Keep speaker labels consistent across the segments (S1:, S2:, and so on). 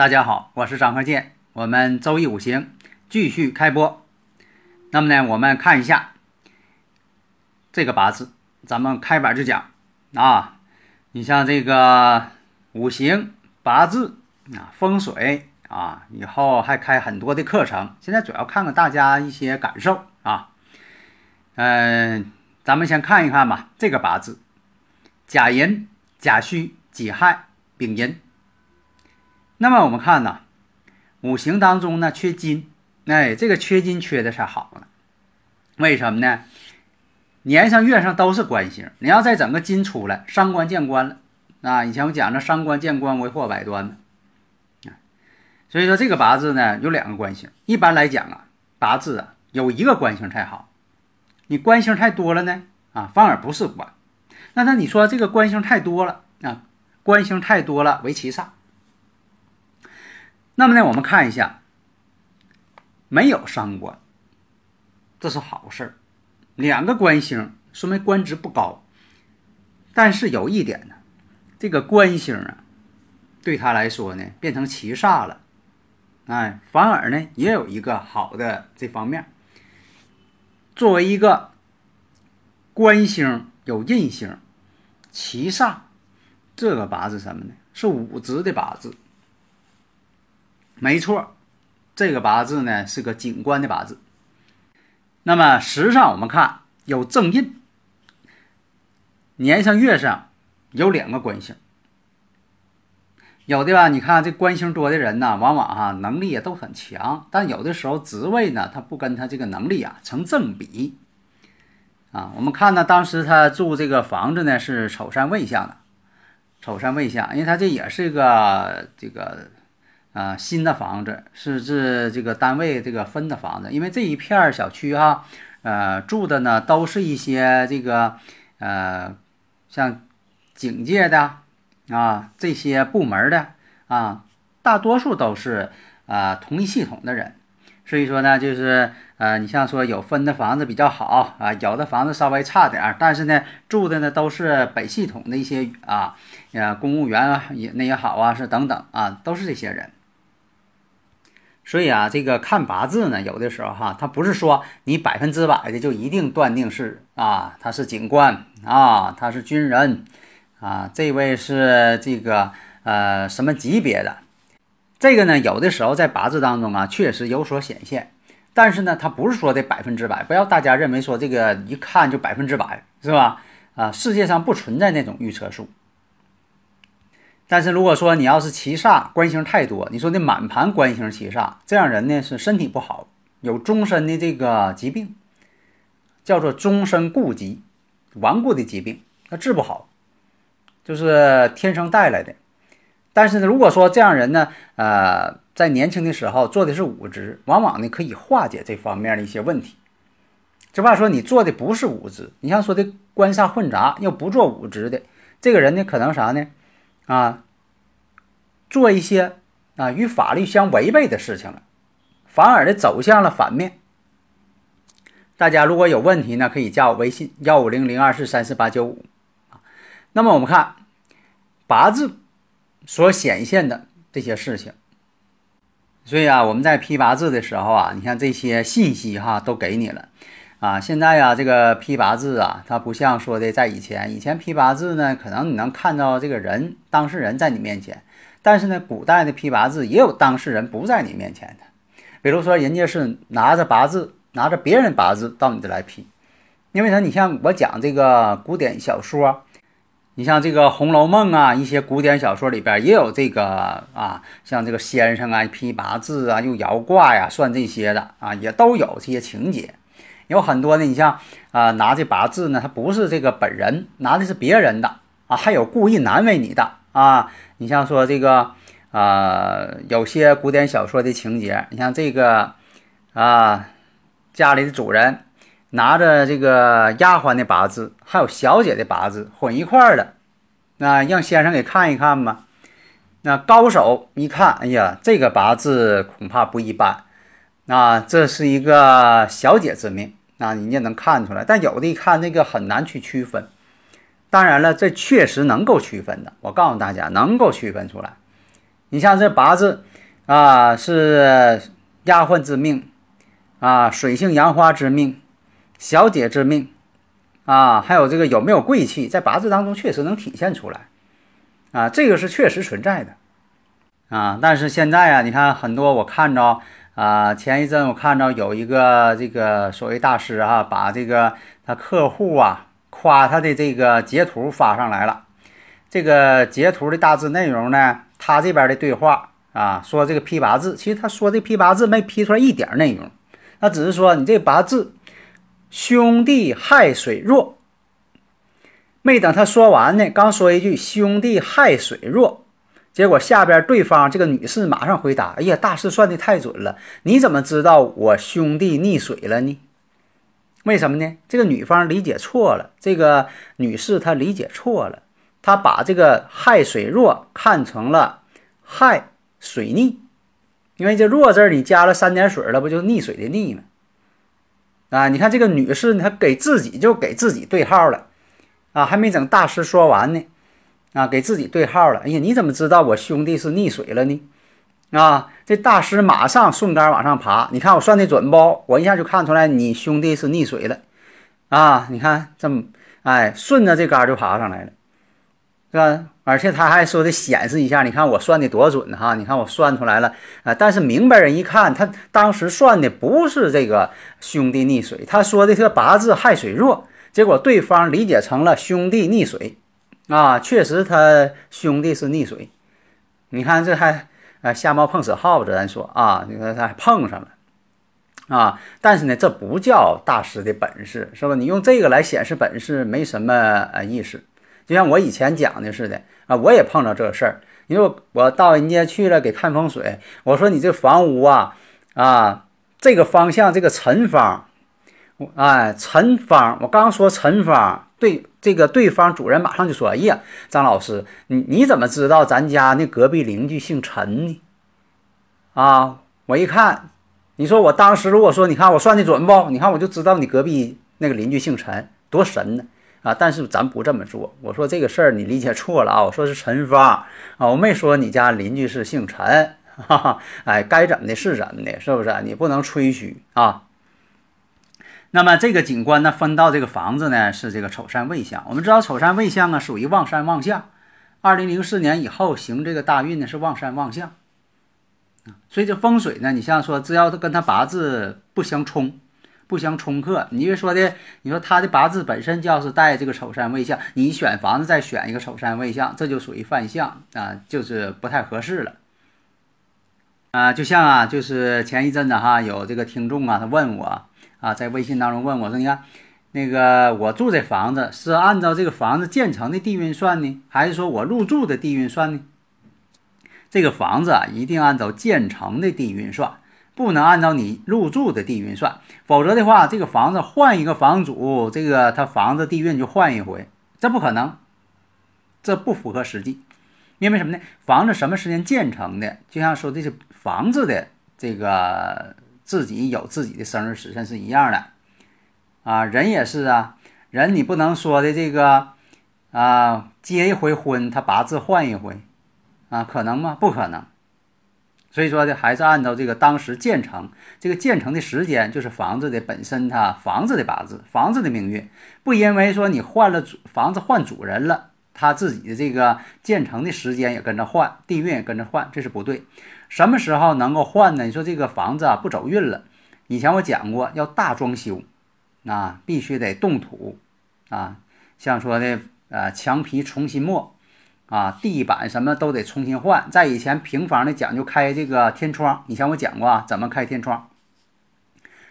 S1: 大家好，我是张鹤剑，我们周易五行继续开播。那么呢，我们看一下这个八字，咱们开板就讲啊。你像这个五行八字啊，风水啊，以后还开很多的课程。现在主要看看大家一些感受啊。嗯，咱们先看一看吧，这个八字甲寅、甲戌、己亥、丙寅。那么我们看呢，五行当中呢缺金，哎，这个缺金缺的才好呢。为什么呢？年上月上都是官星，你要再整个金出来，伤官见官了啊！以前我讲的伤官见官为祸百端嘛，啊，所以说这个八字呢有两个官星。一般来讲啊，八字啊有一个官星才好，你官星太多了呢啊，反而不是官。那那你说这个官星太多了啊，官星太多了为七煞。那么呢，我们看一下，没有伤官，这是好事。两个官星说明官职不高，但是有一点呢，这个官星啊，对他来说呢变成七煞了，哎，反而呢也有一个好的这方面。作为一个官星有印星，七煞，这个八字什么呢？是五职的八字。没错，这个八字呢是个景观的八字。那么时上我们看有正印，年上月上有两个官星。有的吧，你看这官星多的人呢，往往哈能力也都很强，但有的时候职位呢，他不跟他这个能力啊成正比。啊，我们看呢，当时他住这个房子呢是丑山未向的，丑山未向，因为他这也是一个这个。啊，新的房子是指这个单位这个分的房子，因为这一片小区哈，呃，住的呢都是一些这个呃，像警界的啊这些部门的啊，大多数都是啊同一系统的人，所以说呢，就是呃，你像说有分的房子比较好啊，有的房子稍微差点，但是呢，住的呢都是本系统的一些啊，呃，公务员啊也那也好啊，是等等啊，都是这些人。所以啊，这个看八字呢，有的时候哈，他不是说你百分之百的就一定断定是啊，他是警官啊，他是军人啊，这位是这个呃什么级别的？这个呢，有的时候在八字当中啊，确实有所显现，但是呢，他不是说的百分之百，不要大家认为说这个一看就百分之百，是吧？啊，世界上不存在那种预测术。但是如果说你要是七煞官星太多，你说那满盘官星七煞，这样人呢是身体不好，有终身的这个疾病，叫做终身痼疾，顽固的疾病，他治不好，就是天生带来的。但是呢，如果说这样人呢，呃，在年轻的时候做的是五职，往往呢可以化解这方面的一些问题。这话说你做的不是五职，你像说的官煞混杂又不做五职的这个人呢，可能啥呢？啊，做一些啊与法律相违背的事情了，反而的走向了反面。大家如果有问题呢，可以加我微信幺五零零二四三四八九五啊。那么我们看八字所显现的这些事情，所以啊，我们在批八字的时候啊，你看这些信息哈都给你了。啊，现在呀，这个批八字啊，它不像说的在以前，以前批八字呢，可能你能看到这个人当事人在你面前，但是呢，古代的批八字也有当事人不在你面前的，比如说人家是拿着八字，拿着别人八字到你这来批，因为啥？你像我讲这个古典小说，你像这个《红楼梦》啊，一些古典小说里边也有这个啊，像这个先生啊批八字啊，用爻卦呀算这些的啊，也都有这些情节。有很多呢，你像啊拿这八字呢，他不是这个本人，拿的是别人的啊，还有故意难为你的啊。你像说这个啊，有些古典小说的情节，你像这个啊，家里的主人。拿着这个丫鬟的八字，还有小姐的八字混一块儿的，那让先生给看一看吧。那高手一看，哎呀，这个八字恐怕不一般。那这是一个小姐之命，那人家能看出来。但有的一看那个很难去区分。当然了，这确实能够区分的。我告诉大家，能够区分出来。你像这八字啊，是丫鬟之命啊，水性杨花之命。小姐之命，啊，还有这个有没有贵气，在八字当中确实能体现出来，啊，这个是确实存在的，啊，但是现在啊，你看很多我看着啊，前一阵我看到有一个这个所谓大师哈，把这个他客户啊夸他的这个截图发上来了，这个截图的大致内容呢，他这边的对话啊，说这个批八字，其实他说这批八字没批出来一点内容，他只是说你这八字。兄弟亥水弱，没等他说完呢，刚说一句“兄弟亥水弱”，结果下边对方这个女士马上回答：“哎呀，大师算的太准了，你怎么知道我兄弟溺水了呢？为什么呢？这个女方理解错了，这个女士她理解错了，她把这个亥水弱看成了亥水溺，因为这弱字你加了三点水了，不就溺水的溺吗？”啊，你看这个女士，她给自己就给自己对号了，啊，还没等大师说完呢，啊，给自己对号了。哎呀，你怎么知道我兄弟是溺水了呢？啊，这大师马上顺杆往上爬。你看我算的准不？我一下就看出来你兄弟是溺水了，啊，你看这么，哎，顺着这杆就爬上来了，是吧？而且他还说的显示一下，你看我算的多准哈！你看我算出来了啊！但是明白人一看，他当时算的不是这个兄弟溺水，他说的是八字亥水弱，结果对方理解成了兄弟溺水啊！确实他兄弟是溺水，你看这还啊瞎猫碰死耗子，咱说啊，你看他还碰上了啊！但是呢，这不叫大师的本事，是吧？你用这个来显示本事，没什么呃意思。就像我以前讲的似的啊，我也碰到这个事儿。你说我到人家去了给看风水，我说你这房屋啊啊，这个方向这个辰方，哎，辰方，我刚说辰方，对这个对方主人马上就说：“哎呀，张老师，你你怎么知道咱家那隔壁邻居姓陈呢？”啊，我一看，你说我当时如果说你看我算的准不？你看我就知道你隔壁那个邻居姓陈，多神呢！啊，但是咱不这么做。我说这个事儿你理解错了啊！我说是陈芳啊，我没说你家邻居是姓陈。哈哈，哎，该怎么的是怎么的，是不是？你不能吹嘘啊。那么这个景观呢，分到这个房子呢是这个丑山未相。我们知道丑山未相啊，属于旺山旺相。二零零四年以后行这个大运呢是旺山旺相所以这风水呢，你像说只要他跟他八字不相冲。不相冲克，你就说的，你说他的八字本身就要是带这个丑山未相，你选房子再选一个丑山未相，这就属于犯相啊，就是不太合适了啊。就像啊，就是前一阵子哈，有这个听众啊，他问我啊，在微信当中问我说，你看那个我住这房子是按照这个房子建成的地运算呢，还是说我入住的地运算呢？这个房子啊，一定按照建成的地运算。不能按照你入住的地运算，否则的话，这个房子换一个房主，这个他房子地运就换一回，这不可能，这不符合实际。因为什么呢？房子什么时间建成的，就像说这些房子的这个自己有自己的生日时辰是一样的啊，人也是啊，人你不能说的这个啊，结一回婚他八字换一回啊，可能吗？不可能。所以说呢，还是按照这个当时建成这个建成的时间，就是房子的本身，它房子的八字、房子的命运，不因为说你换了主房子换主人了，他自己的这个建成的时间也跟着换，地运也跟着换，这是不对。什么时候能够换呢？你说这个房子啊不走运了，以前我讲过要大装修，啊必须得动土啊，像说的呃墙皮重新抹，啊，地板什么都得重新换。在以前平房的讲究开这个天窗，以前我讲过啊，怎么开天窗，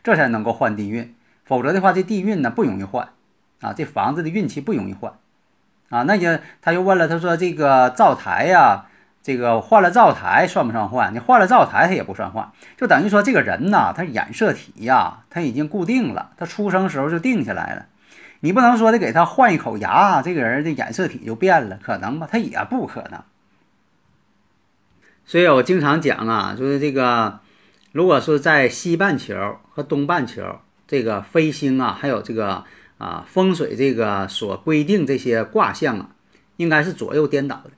S1: 这才能够换地运，否则的话这地运呢不容易换，啊，这房子的运气不容易换，啊，那就他又问了，他说这个灶台呀。这个换了灶台算不算换？你换了灶台，它也不算换，就等于说这个人呐，他染色体呀，他已经固定了，他出生时候就定下来了。你不能说的给他换一口牙，这个人的染色体就变了，可能吗？他也不可能。所以我经常讲啊，就是这个，如果说在西半球和东半球这个飞星啊，还有这个啊风水这个所规定这些卦象啊，应该是左右颠倒的。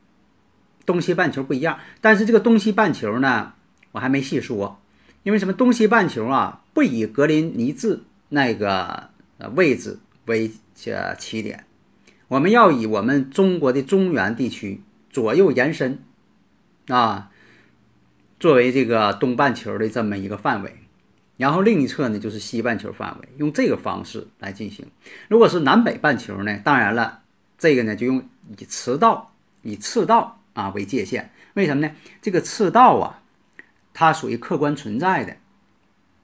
S1: 东西半球不一样，但是这个东西半球呢，我还没细说，因为什么？东西半球啊，不以格林尼治那个位置为呃起点，我们要以我们中国的中原地区左右延伸啊，作为这个东半球的这么一个范围，然后另一侧呢就是西半球范围，用这个方式来进行。如果是南北半球呢，当然了，这个呢就用以赤道，以赤道。啊，为界限，为什么呢？这个赤道啊，它属于客观存在的，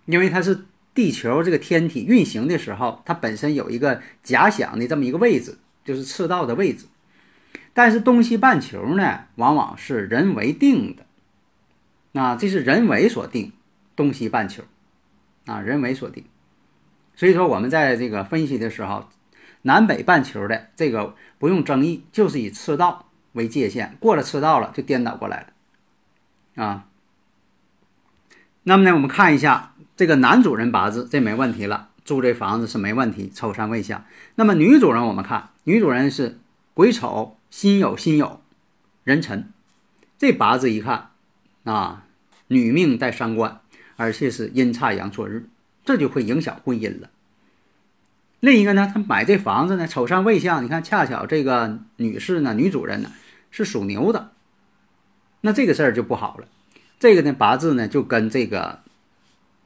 S1: 因为它是地球这个天体运行的时候，它本身有一个假想的这么一个位置，就是赤道的位置。但是东西半球呢，往往是人为定的，啊，这是人为所定，东西半球，啊，人为所定。所以说，我们在这个分析的时候，南北半球的这个不用争议，就是以赤道。为界限过了赤道了，就颠倒过来了，啊。那么呢，我们看一下这个男主人八字，这没问题了，住这房子是没问题，丑三未相。那么女主人，我们看女主人是癸丑辛酉辛酉壬辰，这八字一看啊，女命带三官，而且是阴差阳错日，这就会影响婚姻了。另一个呢，他买这房子呢，丑上未相，你看恰巧这个女士呢，女主人呢。是属牛的，那这个事儿就不好了。这个呢，八字呢就跟这个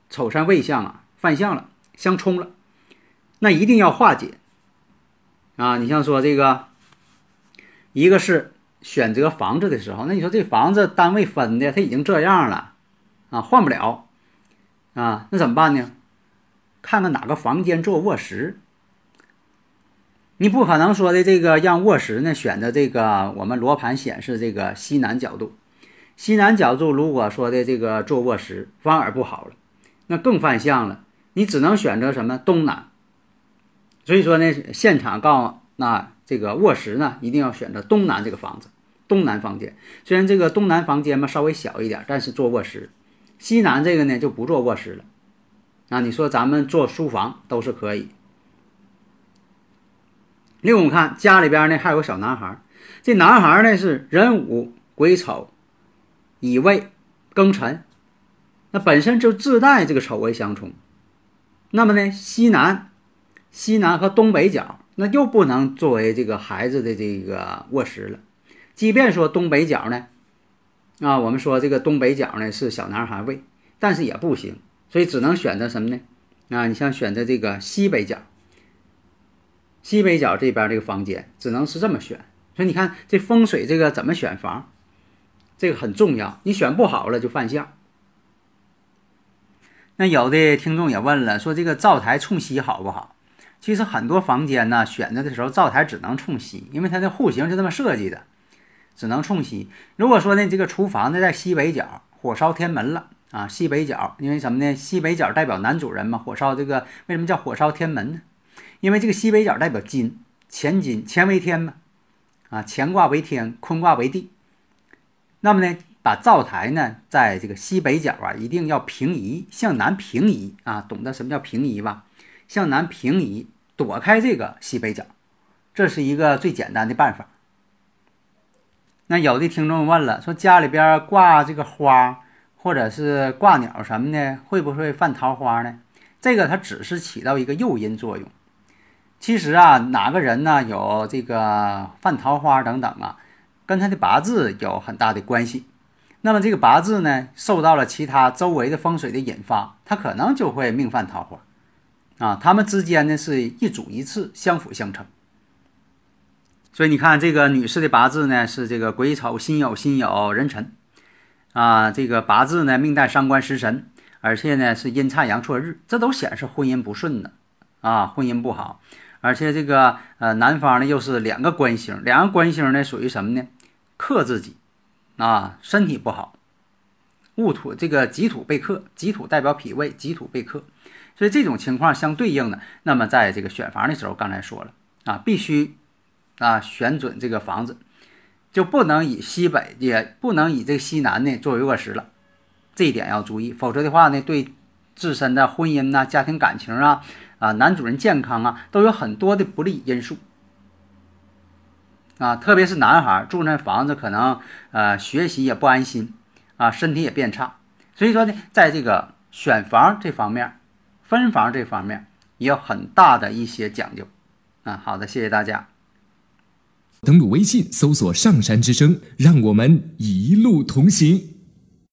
S1: 丑山未相啊犯相了，相冲了。那一定要化解啊！你像说这个，一个是选择房子的时候，那你说这房子单位分的，他已经这样了啊，换不了啊，那怎么办呢？看看哪个房间做卧室。你不可能说的这个让卧室呢选择这个我们罗盘显示这个西南角度，西南角度如果说的这个做卧室反而不好了，那更犯相了。你只能选择什么东南。所以说呢，现场告那这个卧室呢一定要选择东南这个房子，东南房间。虽然这个东南房间嘛稍微小一点，但是做卧室。西南这个呢就不做卧室了。那你说咱们做书房都是可以。另，我们看家里边呢，还有个小男孩。这男孩呢是壬午癸丑乙未庚辰，那本身就自带这个丑未相冲。那么呢，西南、西南和东北角，那又不能作为这个孩子的这个卧室了。即便说东北角呢，啊，我们说这个东北角呢是小男孩位，但是也不行，所以只能选择什么呢？啊，你像选择这个西北角。西北角这边这个房间只能是这么选，所以你看这风水这个怎么选房，这个很重要。你选不好了就犯相。那有的听众也问了，说这个灶台冲西好不好？其实很多房间呢选择的时候灶台只能冲西，因为它的户型是这么设计的，只能冲西。如果说呢这个厨房呢在西北角，火烧天门了啊，西北角，因为什么呢？西北角代表男主人嘛，火烧这个为什么叫火烧天门呢？因为这个西北角代表金，乾金，乾为天嘛，啊，乾卦为天，坤卦为地。那么呢，把灶台呢，在这个西北角啊，一定要平移，向南平移啊，懂得什么叫平移吧？向南平移，躲开这个西北角，这是一个最简单的办法。那有的听众问了，说家里边挂这个花，或者是挂鸟什么的，会不会犯桃花呢？这个它只是起到一个诱因作用。其实啊，哪个人呢有这个犯桃花等等啊，跟他的八字有很大的关系。那么这个八字呢，受到了其他周围的风水的引发，他可能就会命犯桃花啊。他们之间呢是一主一次，相辅相成。所以你看这个女士的八字呢，是这个癸丑、辛酉、辛酉、壬辰，啊，这个八字呢命带伤官食神，而且呢是阴差阳错日，这都显示婚姻不顺的，啊，婚姻不好。而且这个呃男方呢又是两个官星，两个官星呢属于什么呢？克自己，啊，身体不好。戊土这个己土被克，己土代表脾胃，己土被克，所以这种情况相对应的，那么在这个选房的时候，刚才说了啊，必须啊选准这个房子，就不能以西北，也不能以这个西南呢作为卧室了，这一点要注意，否则的话呢，对自身的婚姻呐、家庭感情啊、啊男主人健康啊，都有很多的不利因素啊，特别是男孩住那房子，可能呃学习也不安心。啊，身体也变差，所以说呢，在这个选房这方面，分房这方面也有很大的一些讲究。啊，好的，谢谢大家。
S2: 登录微信搜索“上山之声”，让我们一路同行。